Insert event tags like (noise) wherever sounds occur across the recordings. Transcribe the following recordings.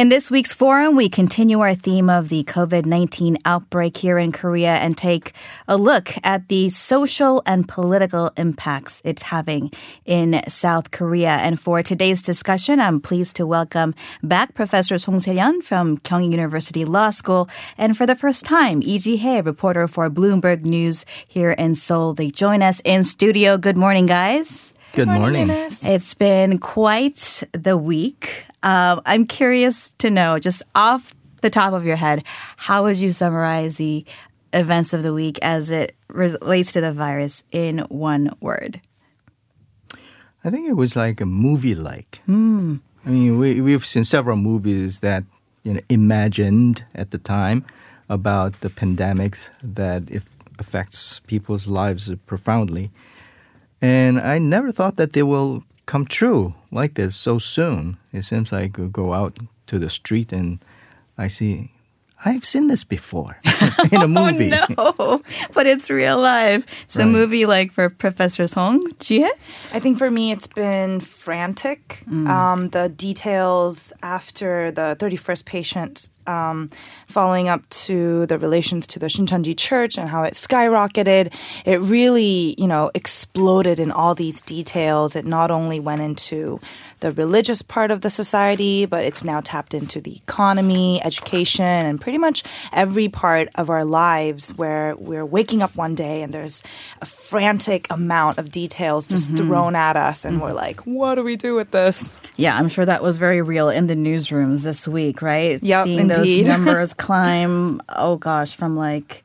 In this week's forum, we continue our theme of the COVID 19 outbreak here in Korea and take a look at the social and political impacts it's having in South Korea. And for today's discussion, I'm pleased to welcome back Professor Song Se-ryun from Kyung University Law School. And for the first time, Lee Ji-hye, reporter for Bloomberg News here in Seoul. They join us in studio. Good morning, guys. Good morning. It's been quite the week. Um, I'm curious to know, just off the top of your head, how would you summarize the events of the week as it relates to the virus in one word? I think it was like a movie like. Mm. I mean, we, we've seen several movies that you know imagined at the time about the pandemics that if affects people's lives profoundly. And I never thought that they will come true like this so soon. It seems like we go out to the street and I see I've seen this before (laughs) in a (laughs) movie. oh, no, (laughs) but it's real life. It's right. movie like for Professor Song, Jie? I think for me, it's been frantic. Mm. Um, the details after the 31st patient um, following up to the relations to the Shincheonji Church and how it skyrocketed. It really, you know, exploded in all these details. It not only went into the religious part of the society, but it's now tapped into the economy, education, and pretty much every part of our lives where we're waking up one day and there's a frantic amount of details just mm-hmm. thrown at us, and mm-hmm. we're like, what do we do with this? Yeah, I'm sure that was very real in the newsrooms this week, right? Seeing indeed those (laughs) numbers climb. Oh gosh, from like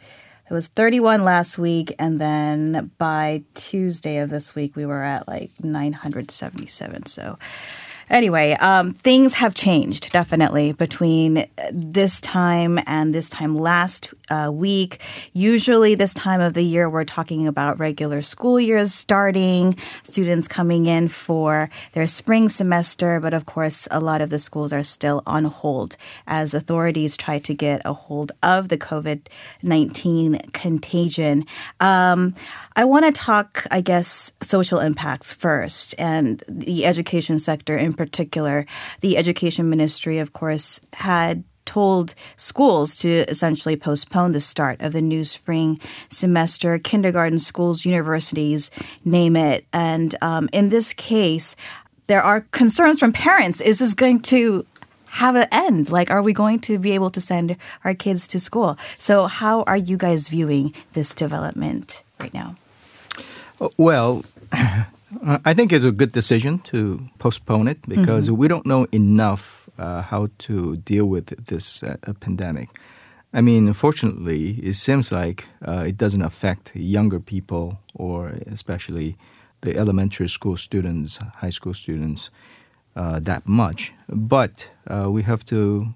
it was 31 last week, and then by Tuesday of this week, we were at like 977. So Anyway, um, things have changed definitely between this time and this time last uh, week. Usually, this time of the year, we're talking about regular school years starting, students coming in for their spring semester. But of course, a lot of the schools are still on hold as authorities try to get a hold of the COVID 19 contagion. Um, I want to talk, I guess, social impacts first and the education sector in particular. The education ministry, of course, had told schools to essentially postpone the start of the new spring semester, kindergarten schools, universities, name it. And um, in this case, there are concerns from parents. Is this going to have an end? Like, are we going to be able to send our kids to school? So, how are you guys viewing this development right now? Well, (laughs) I think it's a good decision to postpone it because mm-hmm. we don't know enough uh, how to deal with this uh, pandemic. I mean, fortunately, it seems like uh, it doesn't affect younger people or especially the elementary school students, high school students, uh, that much. But uh, we have to,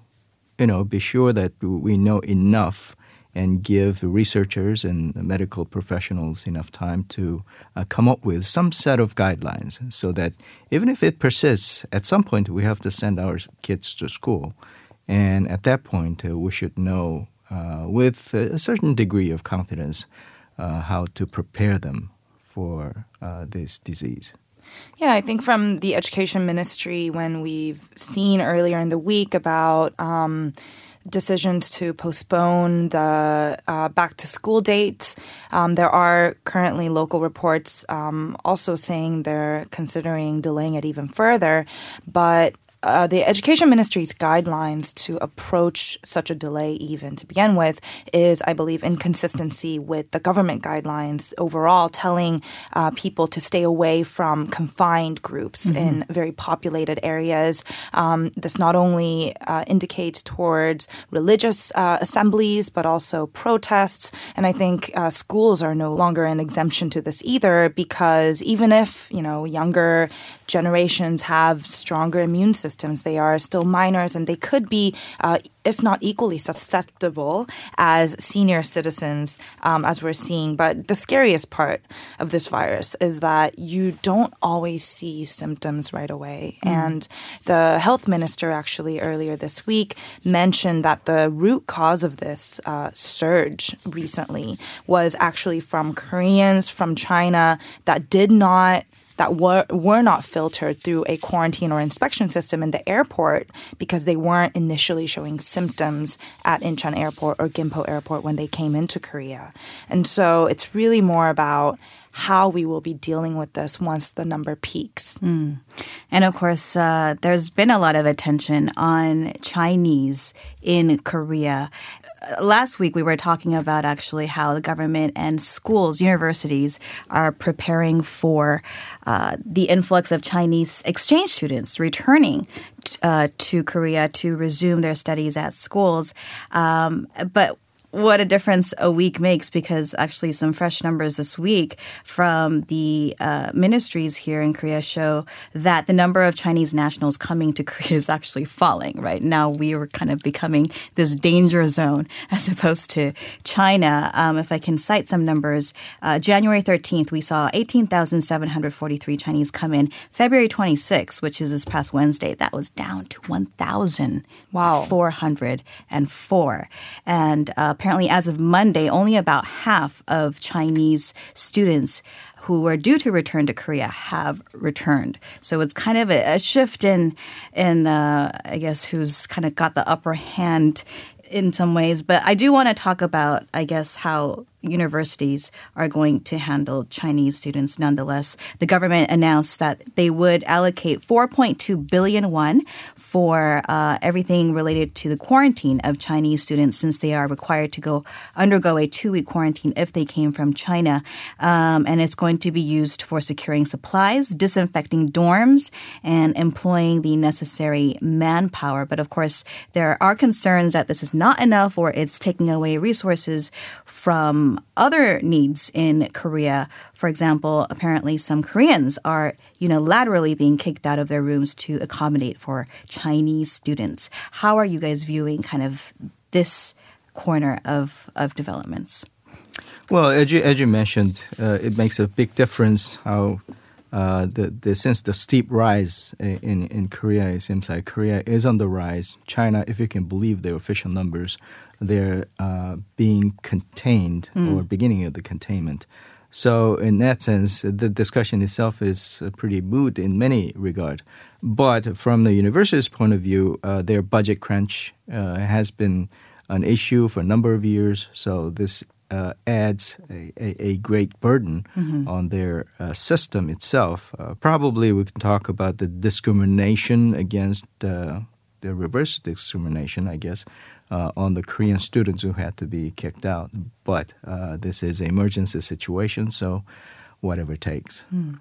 you know, be sure that we know enough and give researchers and medical professionals enough time to uh, come up with some set of guidelines so that even if it persists, at some point we have to send our kids to school. And at that point, uh, we should know uh, with a certain degree of confidence uh, how to prepare them for uh, this disease. Yeah, I think from the education ministry, when we've seen earlier in the week about um, decisions to postpone the uh, back to school dates. Um, there are currently local reports um, also saying they're considering delaying it even further. But uh, the education ministry's guidelines to approach such a delay, even to begin with, is, I believe, inconsistency with the government guidelines overall, telling uh, people to stay away from confined groups mm-hmm. in very populated areas. Um, this not only uh, indicates towards religious uh, assemblies, but also protests. And I think uh, schools are no longer an exemption to this either, because even if you know younger generations have stronger immune systems. They are still minors and they could be, uh, if not equally susceptible as senior citizens, um, as we're seeing. But the scariest part of this virus is that you don't always see symptoms right away. Mm. And the health minister actually earlier this week mentioned that the root cause of this uh, surge recently was actually from Koreans from China that did not that were, were not filtered through a quarantine or inspection system in the airport because they weren't initially showing symptoms at Incheon Airport or Gimpo Airport when they came into Korea. And so it's really more about how we will be dealing with this once the number peaks. Mm. And of course, uh, there's been a lot of attention on Chinese in Korea. Last week, we were talking about actually how the government and schools, universities are preparing for uh, the influx of Chinese exchange students returning uh, to Korea to resume their studies at schools. Um, but what a difference a week makes because actually some fresh numbers this week from the uh, ministries here in Korea show that the number of Chinese nationals coming to (laughs) Korea is actually falling. Right now, we are kind of becoming this danger zone (laughs) as opposed to China. Um, if I can cite some numbers, uh, January 13th, we saw 18,743 Chinese come in. February 26th, which is this past Wednesday, that was down to 1,404. Wow. And uh, apparently, as of Monday, only about half of Chinese students who are due to return to Korea have returned. So it's kind of a, a shift in, in uh, I guess, who's kind of got the upper hand in some ways. But I do want to talk about, I guess, how universities are going to handle Chinese students nonetheless. The government announced that they would allocate 4.2 billion won for uh, everything related to the quarantine of Chinese students since they are required to go undergo a two week quarantine if they came from China. Um, and it's going to be used for securing supplies, disinfecting dorms, and employing the necessary manpower. But of course, there are concerns that this is not enough or it's taking away resources from other needs in Korea. For example, apparently some Koreans are unilaterally being kicked out of their rooms to accommodate for Chinese students. How are you guys viewing kind of this corner of, of developments? Well, as you, as you mentioned, uh, it makes a big difference how uh, the, the since the steep rise in in Korea, it seems like Korea is on the rise. China, if you can believe the official numbers, they're uh, being contained mm. or beginning of the containment. So in that sense, the discussion itself is uh, pretty moot in many regard. But from the university's point of view, uh, their budget crunch uh, has been an issue for a number of years. So this uh, adds a, a, great burden mm-hmm. on their uh, system itself. Uh, probably we can talk about the discrimination against the reverse discrimination, I guess, uh, on the Korean students who had to be kicked out. But uh, this is an emergency situation, so whatever it takes. Hmm.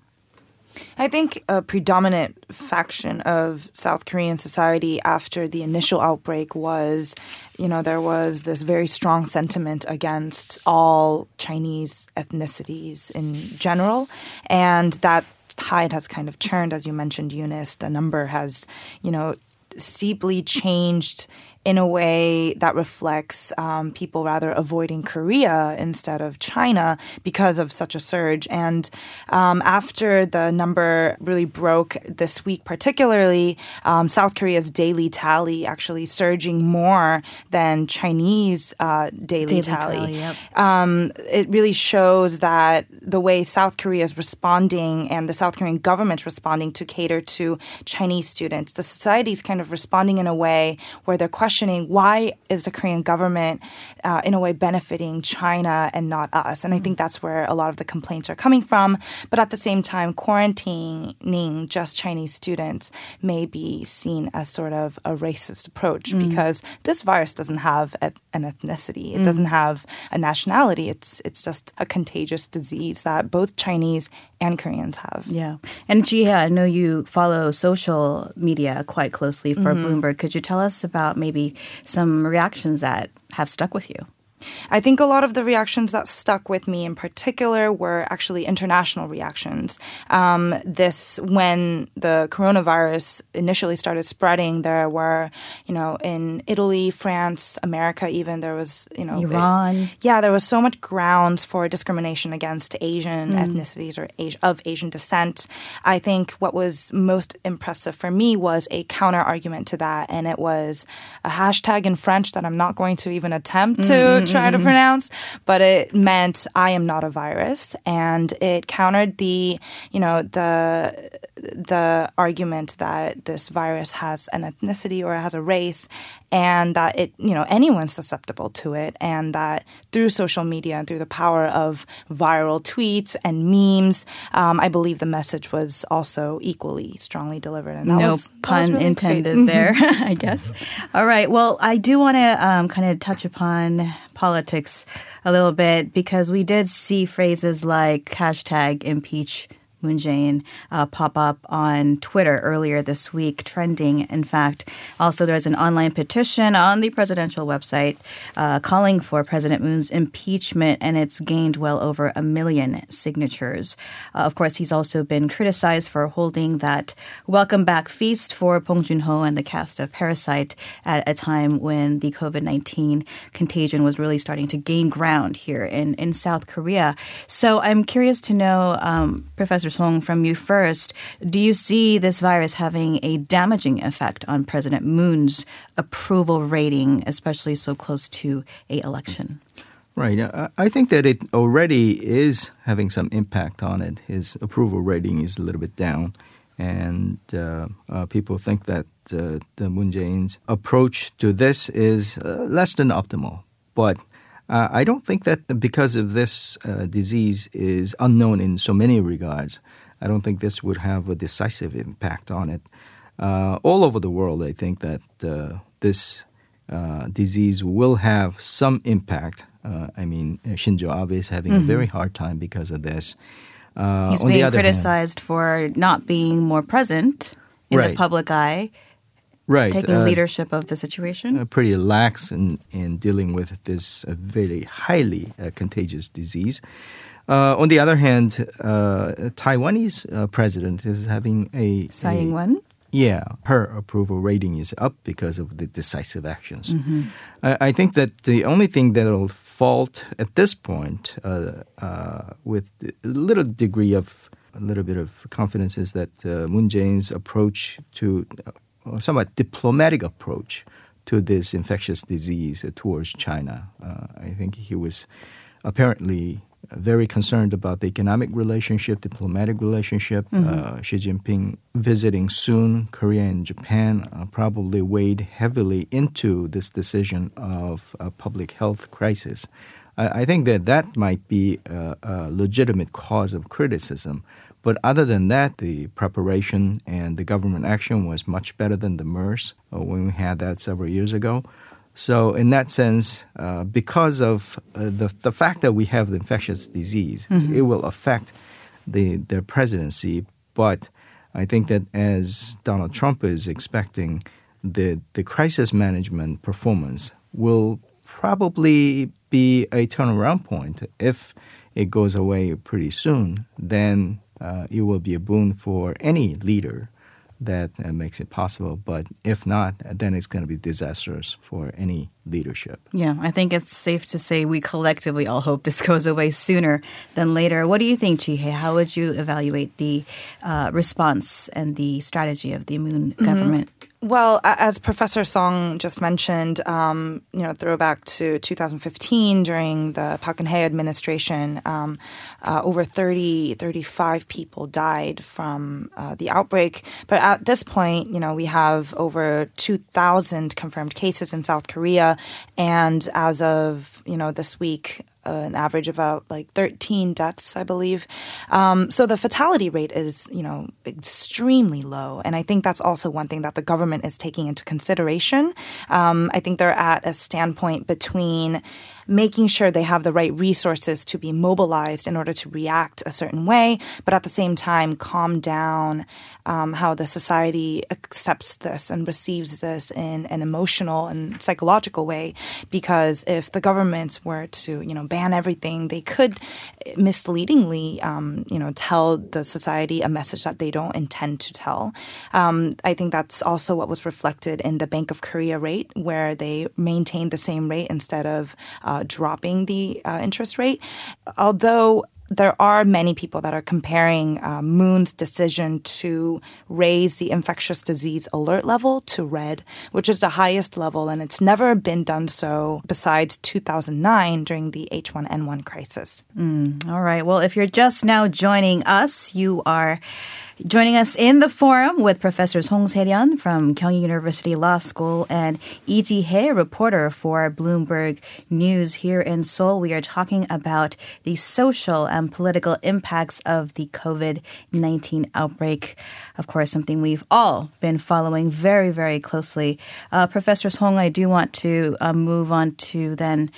I think a predominant faction of South Korean society after the initial outbreak was, you know, there was this very strong sentiment against all Chinese ethnicities in general. And that tide has kind of turned, as you mentioned, Eunice. The number has, you know, steeply changed in a way that reflects um, people rather avoiding Korea instead of China because of such a surge. And um, after the number really broke this week, particularly, um, South Korea's daily tally actually surging more than Chinese uh, daily, daily, tally. tally yep. Um, it really shows that the way South Korea is responding and the South Korean government's responding to cater to Chinese students, the society is kind of responding in a way where they're questioning questioning why is the Korean government, uh, in a way, benefiting China and not us? And I think that's where a lot of the complaints are coming from. But at the same time, quarantining just Chinese students may be seen as sort of a racist approach mm. because this virus doesn't have a, an ethnicity. It mm. doesn't have a nationality. It's it's just a contagious disease that both Chinese and Koreans have. Yeah. And Jihye, I know you follow social media quite closely for mm-hmm. Bloomberg. Could you tell us about maybe some reactions that have stuck with you? I think a lot of the reactions that stuck with me in particular were actually international reactions. Um, this, when the coronavirus initially started spreading, there were, you know, in Italy, France, America, even there was, you know, Iran. It, yeah, there was so much grounds for discrimination against Asian mm. ethnicities or of Asian descent. I think what was most impressive for me was a counter argument to that, and it was a hashtag in French that I'm not going to even attempt to. Mm-hmm try to mm-hmm. pronounce, but it meant I am not a virus, and it countered the you know the the argument that this virus has an ethnicity or it has a race, and that it you know anyone's susceptible to it, and that through social media and through the power of viral tweets and memes, um, I believe the message was also equally strongly delivered. And no was, pun really intended great. there, (laughs) (laughs) I guess. All right. Well, I do want to um, kind of touch upon politics a little bit because we did see phrases like hashtag impeach Moon Jae-in uh, pop up on Twitter earlier this week, trending. In fact, also there's an online petition on the presidential website uh, calling for President Moon's impeachment, and it's gained well over a million signatures. Uh, of course, he's also been criticized for holding that welcome back feast for Bong Joon-ho and the cast of Parasite at a time when the COVID-19 contagion was really starting to gain ground here in, in South Korea. So I'm curious to know, um, Professor Professor Song, from you first. Do you see this virus having a damaging effect on President Moon's approval rating, especially so close to a election? Right. I think that it already is having some impact on it. His approval rating is a little bit down. And uh, uh, people think that uh, the Moon Jae-in's approach to this is uh, less than optimal. But uh, I don't think that because of this uh, disease is unknown in so many regards, I don't think this would have a decisive impact on it. Uh, all over the world, I think that uh, this uh, disease will have some impact. Uh, I mean, Shinzo Abe is having mm-hmm. a very hard time because of this. He's being criticized hand, for not being more present in right. the public eye right. taking uh, leadership of the situation? Uh, pretty lax in, in dealing with this uh, very highly uh, contagious disease. Uh, on the other hand, uh, Taiwanese president is having a Tsai Ing-wen. Yeah, her approval rating is up because of the decisive actions. Mm-hmm. I, I, think that the only thing that will fault at this point, with a little degree of a little bit of confidence, is that Moon Jae-in's approach to somewhat diplomatic approach to this infectious disease towards China. Uh, I think he was apparently very concerned about the economic relationship, diplomatic relationship. Mm-hmm. Uh, Xi Jinping visiting soon Korea and Japan uh, probably weighed heavily into this decision of a public health crisis. I, I think that that might be a, a legitimate cause of criticism. But other than that, the preparation and the government action was much better than the MERS uh, when we had that several years ago. So, in that sense, uh, because of uh, the, the fact that we have the infectious disease, mm-hmm. it will affect the, their presidency. But I think that as Donald Trump is expecting, the, the crisis management performance will probably be a turnaround point. If it goes away pretty soon, then uh, it will be a boon for any leader that uh, makes it possible. But if not, then it's going to be disastrous for any leadership. Yeah, I think it's safe to say we collectively all hope this (laughs) goes away sooner than later. What do you think, Jihye? How would you evaluate the uh, response and the strategy of the Moon mm-hmm. government? Well, as Professor Song just mentioned, um, you know, throwback to 2015 during the Park Geun-hye administration, um, uh, over 30, 35 people died from uh, the outbreak. But at this point, you know, we have over 2,000 confirmed cases in South Korea, and as of you know this week, an average about like 13 deaths, I believe. Um, so the fatality rate is, you know, extremely low. And I think that's also one thing that the government is taking into consideration. Um, I think they're at a standpoint between making sure they have the right resources to be mobilized in order to react a certain way, but at the same time, calm down um, how the society accepts this and receives this in an emotional and psychological way. Because if the governments were to, you know, ban everything, they could misleadingly, um, you know, tell the society a message that they don't intend to tell. Um, I think that's also what was reflected in the Bank of Korea rate, where they maintained the same rate instead of uh, dropping the uh, interest rate. Although there are many people that are comparing uh, Moon's decision to raise the infectious disease alert level to red, which is the highest level, and it's never been done so besides 2009 during the H1N1 crisis. Mm, all right. Well, if you're just now joining us, you are Joining us in the forum with Professor Song Se-ryun from Kyung University Law School and Lee Ji-hye, reporter for Bloomberg News here in Seoul. We are talking about the social and political impacts of the COVID-19 outbreak. Of course, something we've all been following very, very closely. Uh, Professor Song, I do want to uh, move on to then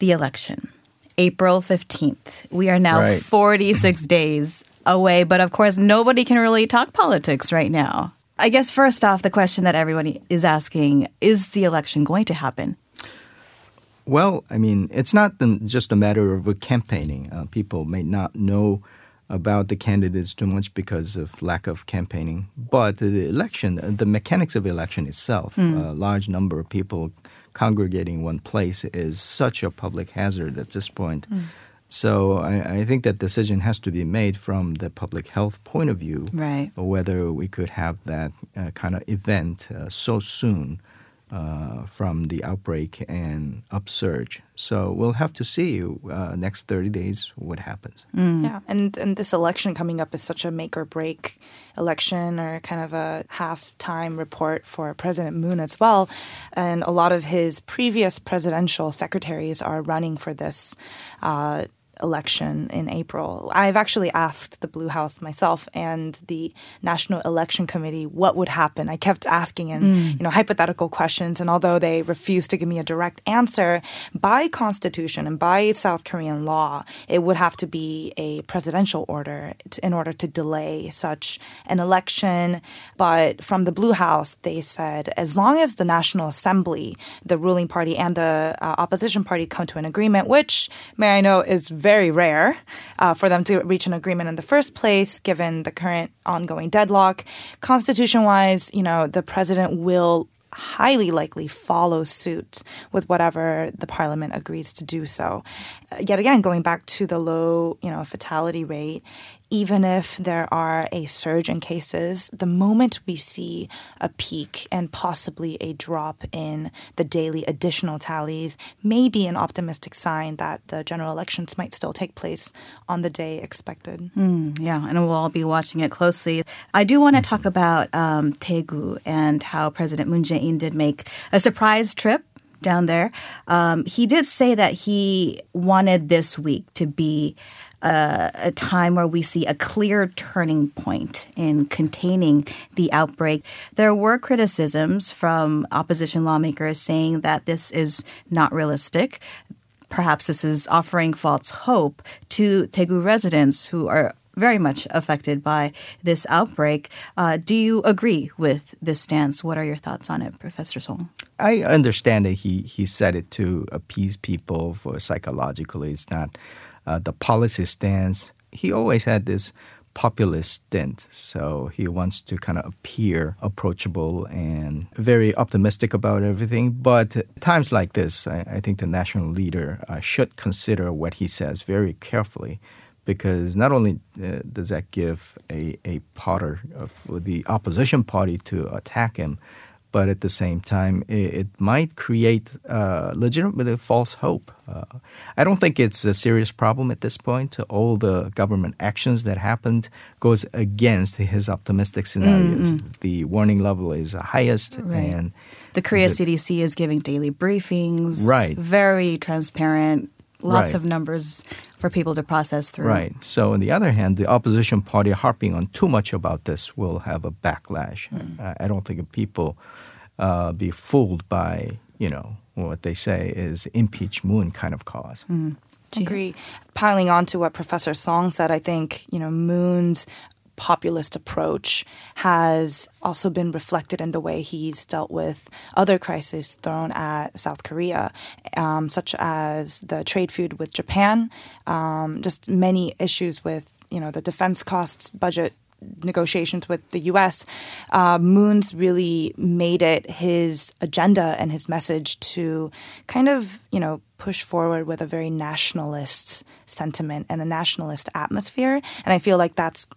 the election. April 15th. We are now right. 46 days away. But of course, nobody can really talk politics right now. I guess first off, the question that everybody is asking is the election going to happen? Well, I mean, it's not just a matter of campaigning. Uh, people may not know about the candidates too much because of lack of campaigning. But the election, the mechanics of election itself, mm. a large number of people congregating one place is such a public hazard at this point. Mm. So I, I, think that decision has to be made from the public health point of view, right? Whether we could have that uh, kind of event uh, so soon uh, from the outbreak and upsurge. So we'll have to see uh, next 30 days what happens. Mm. Yeah, and and this election coming up is such a make or break election, or kind of a halftime report for President Moon as well. And a lot of his previous presidential secretaries are running for this uh, election in April. I've actually asked the Blue House myself and the National Election Committee what would happen. I kept asking and mm. you know hypothetical questions and although they refused to give me a direct answer, by constitution and by South Korean law, it would have to be a presidential order to, in order to delay such an election. But from the Blue House, they said as long as the National Assembly, the ruling party and the uh, opposition party come to an agreement, which may I know is very rare uh, for them to reach an agreement in the first place, given the current ongoing deadlock. Constitution wise, you know, the president will highly likely follow suit with whatever the parliament agrees to do so. Uh, yet again, going back to the low, you know, fatality rate, even if there are a surge in cases, the moment we see a peak and possibly a drop in the daily additional tallies may be an optimistic sign that the general elections might still take place on the day expected. Mm, yeah, and we'll all be watching it closely. I do want to talk about um, and how President Moon Jae-in did make a surprise trip down there. Um, he did say that he wanted this week to be a, a time where we see a clear turning point in containing the outbreak. There were criticisms from opposition lawmakers saying that this is not realistic. Perhaps this is offering false hope to Daegu residents who are very much affected by this outbreak. Uh, do you agree with this stance? What are your thoughts on it, Professor Song? I understand that he, he said it to appease people for psychologically. It's not uh, the policy stance. He always had this populist stint, so he wants to kind of appear approachable and very optimistic about everything. But times like this, I, I think the national leader uh, should consider what he says very carefully. Because not only uh, does that give a, a potter for the opposition party to attack him, but at the same time, it, it might create uh, legitimate false hope. Uh, I don't think it's a serious problem at this point. All the government actions that happened goes against his optimistic scenarios. Mm-hmm. The warning level is the highest, right. and the Korea the, CDC is giving daily briefings. Right, very transparent. Lots right. of numbers for people to process through. Right. So, on the other hand, the opposition party harping on too much about this will have a backlash. Mm. I don't think people uh, be fooled by, you know, what they say is impeach Moon kind of cause. Mm. Agree. Piling on to what Professor Song said, I think, you know, Moon's populist approach has also been reflected in the way he's dealt with other crises thrown at South Korea, um, such as the trade feud with Japan, um, just many issues with you know the defense costs, budget negotiations with the U.S., uh, Moon's really made it his agenda and his message to kind of, you know, push forward with a very nationalist sentiment and a nationalist atmosphere. And I feel like that's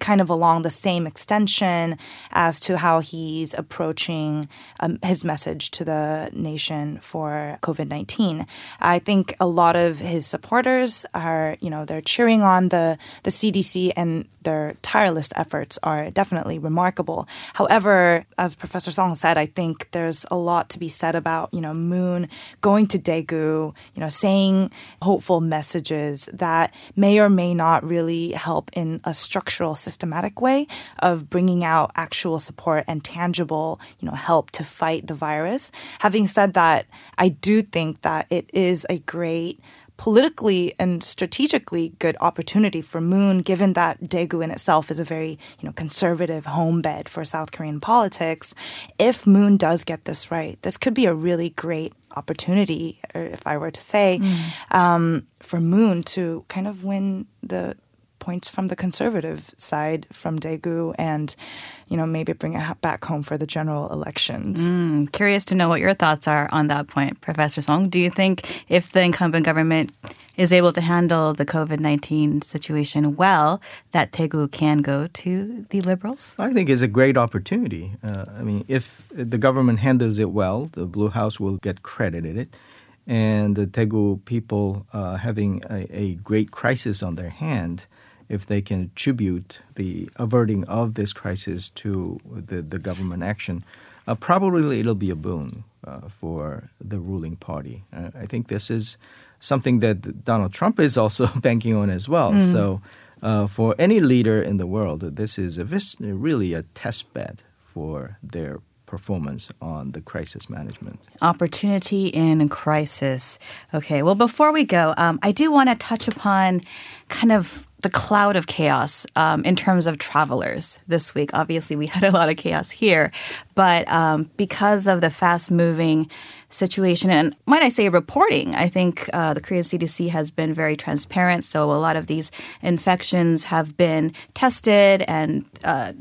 kind of along the same extension as to how he's approaching um, his message to the nation for COVID 19. I think a lot of his supporters are, you know, they're cheering on the, the CDC and their tireless efforts are definitely remarkable. However, as Professor Song said, I think there's a lot to be said about, you know, Moon going to Daegu, you know, saying hopeful messages that may or may not really help in a structural systematic way of bringing out actual support and tangible, you know, help to fight the virus. Having said that, I do think that it is a great politically and strategically good opportunity for Moon, given that Daegu in itself is a very you know conservative homebed for South Korean politics. If Moon does get this right, this could be a really great opportunity, or if I were to say, mm. um, for Moon to kind of win the points from the conservative side from Daegu and, you know, maybe bring it back home for the general elections. Mm, curious to know what your thoughts are on that point, Professor Song. Do you think if the incumbent government is able to handle the COVID 19 situation well, that Daegu can go to the Liberals? I think it's a great opportunity. Uh, I mean, if the government handles it well, the Blue House will get credited. It and the Daegu people uh, having a, a, great crisis on their hand, if they can attribute the averting of this crisis to the, the government action, uh, probably it'll be a boon uh, for the ruling party. Uh, I think this is something that Donald Trump is also (laughs) banking on as well. Mm. So, uh, for any leader in the world, this is a, really a test bed for their performance on the crisis management. Opportunity in crisis. Okay, well, before we go, um, I do want to touch upon kind of the cloud of chaos um, in terms of travelers this week. Obviously, we (laughs) had a lot of chaos here, but um, because of the fast moving situation, and might I say reporting, I think uh, the Korean CDC has been very transparent. So a lot of these infections have been tested and uh,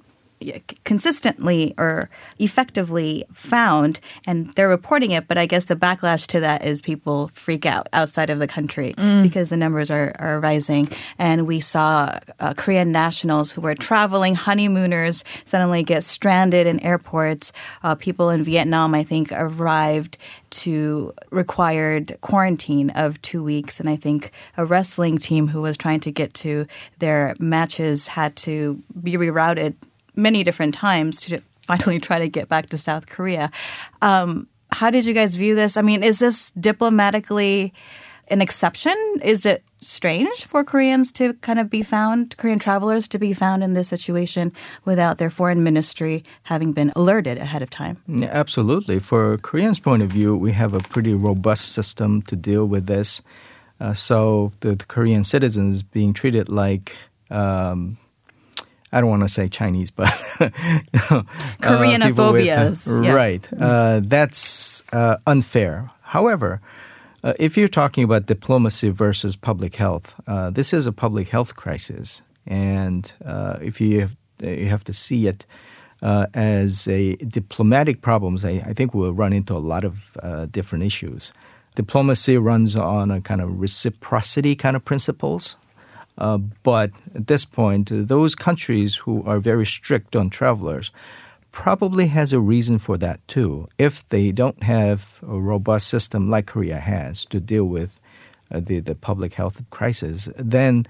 consistently or effectively found and they're reporting it but i guess the backlash to that is people freak out outside of the country mm. because the numbers are, are rising. And we saw uh, korean nationals who were traveling honeymooners suddenly get stranded in airports. Uh, people in vietnam i think arrived to required quarantine of two weeks. And i think a wrestling team who was trying to get to their matches had to be rerouted many different times to finally try to get back to South Korea. Um, how did you guys view this? I mean, is this diplomatically an exception? Is it strange for Koreans to kind of be found, Korean travelers to be found in this situation without their foreign ministry having been alerted ahead of time? Yeah, absolutely. For Koreans' point of view, we have a pretty robust system to deal with this. Uh, so the, the, Korean citizens being treated like um, I don't want to say Chinese, but Koreanophobias, (laughs) (laughs) uh, (laughs) yeah. right? Uh, that's uh, unfair. However, uh, if you're talking about diplomacy versus public health, uh, this is a public health crisis, and uh, if you have, you have to see it as a diplomatic problems, I, I, think we'll run into a lot of different issues. Diplomacy runs on a kind of reciprocity kind of principles. Uh, but at this point, those countries who are very strict on travelers probably has a reason for that too. If they don't have a robust system like Korea has to deal with uh, the, the public health crisis, then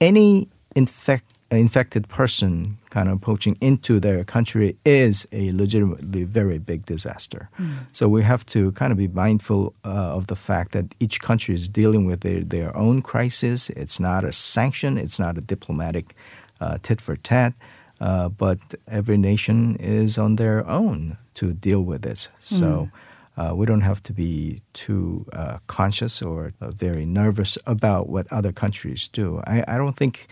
any infect, infected person kind of poaching into their country is a legitimately very big disaster. Mm. So we have to kind of be mindful uh, of the fact that each country is dealing with their, their own crisis. It's not a sanction, it's not a diplomatic uh, tit for tat, uh, but every nation is on their own to deal with this. So mm. we don't have to be too uh, conscious or uh, very nervous about what other countries do. I, I don't think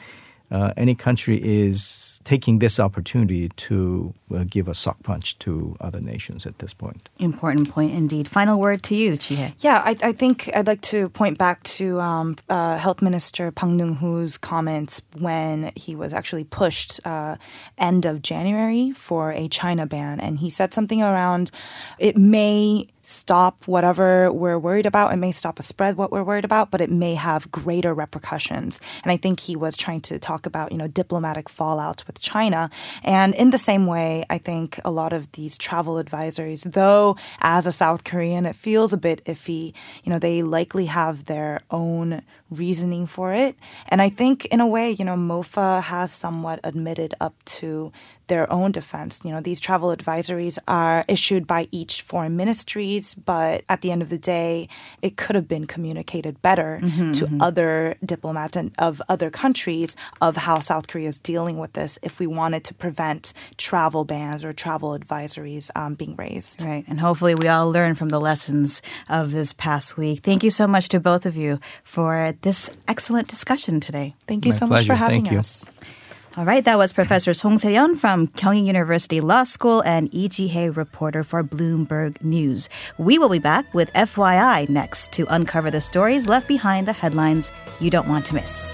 uh, any country is taking this opportunity to uh, give a sock punch to other nations at this point. Important point indeed. Final word to you, Jihye. Yeah, I, I think I'd like to point back to um, uh, Health Minister Park Neung-hoo's comments when he was actually pushed uh, end of January for a China ban, and he said something around it may stop whatever we're worried about. It may stop a spread what we're worried about, but it may have greater repercussions. And I think he was trying to talk about, you know, diplomatic fallout with China. And in the same way, I think a lot of these travel advisories, though as a South Korean, it feels a bit iffy. You know, they likely have their own reasoning for it. And I think in a way, you know, MOFA has somewhat admitted up to their own defense. You know, these travel advisories are issued by each foreign ministries, but at the end of the day, it could have been communicated better mm-hmm, to mm-hmm. other diplomats and of other countries of how South Korea is dealing with this if we wanted to prevent travel bans or travel advisories um, being raised. Right. And hopefully we all learn from the lessons of this past week. Thank you so much to both of you for this excellent discussion today. Thank you My so pleasure. much for having Thank us. You. All right, that was Professor Song Se-ryun from Kyunghee University Law School and Lee Ji-hye reporter for Bloomberg News. We will be back with FYI next to uncover the stories left behind the headlines you don't want to miss.